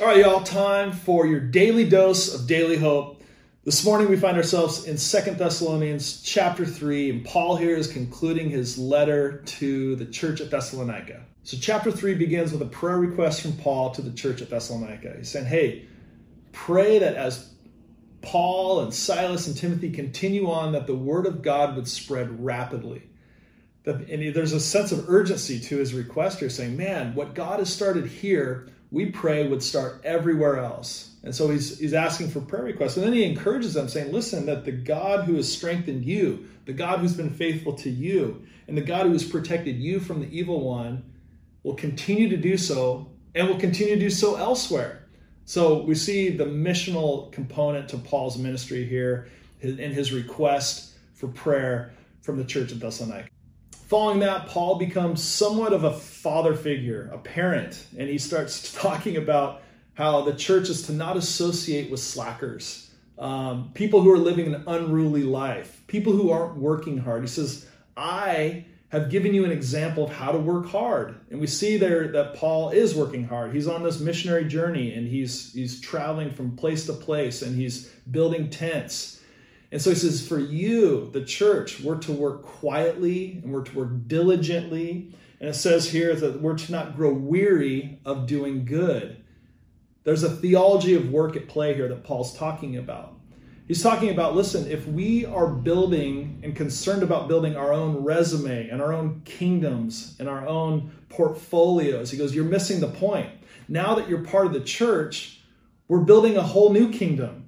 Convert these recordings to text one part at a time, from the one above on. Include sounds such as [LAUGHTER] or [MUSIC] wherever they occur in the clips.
All right, y'all, time for your daily dose of daily hope. This morning we find ourselves in Second Thessalonians chapter 3, and Paul here is concluding his letter to the church at Thessalonica. So, chapter 3 begins with a prayer request from Paul to the church at Thessalonica. He's saying, Hey, pray that as Paul and Silas and Timothy continue on, that the word of God would spread rapidly. And there's a sense of urgency to his request here, saying, Man, what God has started here we pray would start everywhere else. And so he's, he's asking for prayer requests. And then he encourages them, saying, Listen, that the God who has strengthened you, the God who's been faithful to you, and the God who has protected you from the evil one will continue to do so and will continue to do so elsewhere. So we see the missional component to Paul's ministry here in his request for prayer from the church of Thessalonica. Following that, Paul becomes somewhat of a father figure, a parent, and he starts [LAUGHS] talking about how the church is to not associate with slackers, um, people who are living an unruly life, people who aren't working hard. He says, I have given you an example of how to work hard. And we see there that Paul is working hard. He's on this missionary journey and he's he's traveling from place to place and he's building tents and so he says, for you, the church, we're to work quietly and we're to work diligently. And it says here that we're to not grow weary of doing good. There's a theology of work at play here that Paul's talking about. He's talking about listen, if we are building and concerned about building our own resume and our own kingdoms and our own portfolios, he goes, you're missing the point. Now that you're part of the church, we're building a whole new kingdom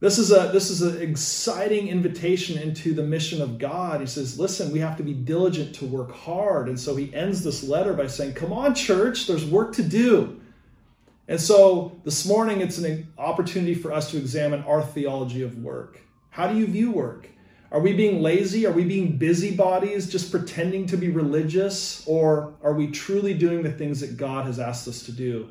this is a this is an exciting invitation into the mission of God. He says, "Listen, we have to be diligent to work hard." And so he ends this letter by saying, "Come on, church, there's work to do." And so this morning it's an opportunity for us to examine our theology of work. How do you view work? Are we being lazy? Are we being busybodies, just pretending to be religious? Or are we truly doing the things that God has asked us to do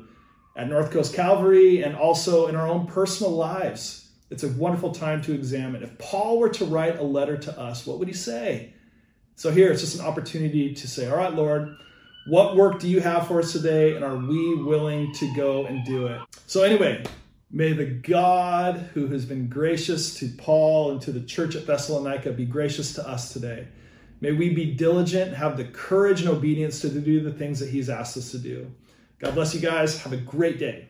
at North Coast Calvary and also in our own personal lives? It's a wonderful time to examine. If Paul were to write a letter to us, what would he say? So here it's just an opportunity to say, All right, Lord, what work do you have for us today? And are we willing to go and do it? So, anyway, may the God who has been gracious to Paul and to the church at Thessalonica be gracious to us today. May we be diligent, have the courage and obedience to do the things that he's asked us to do. God bless you guys. Have a great day.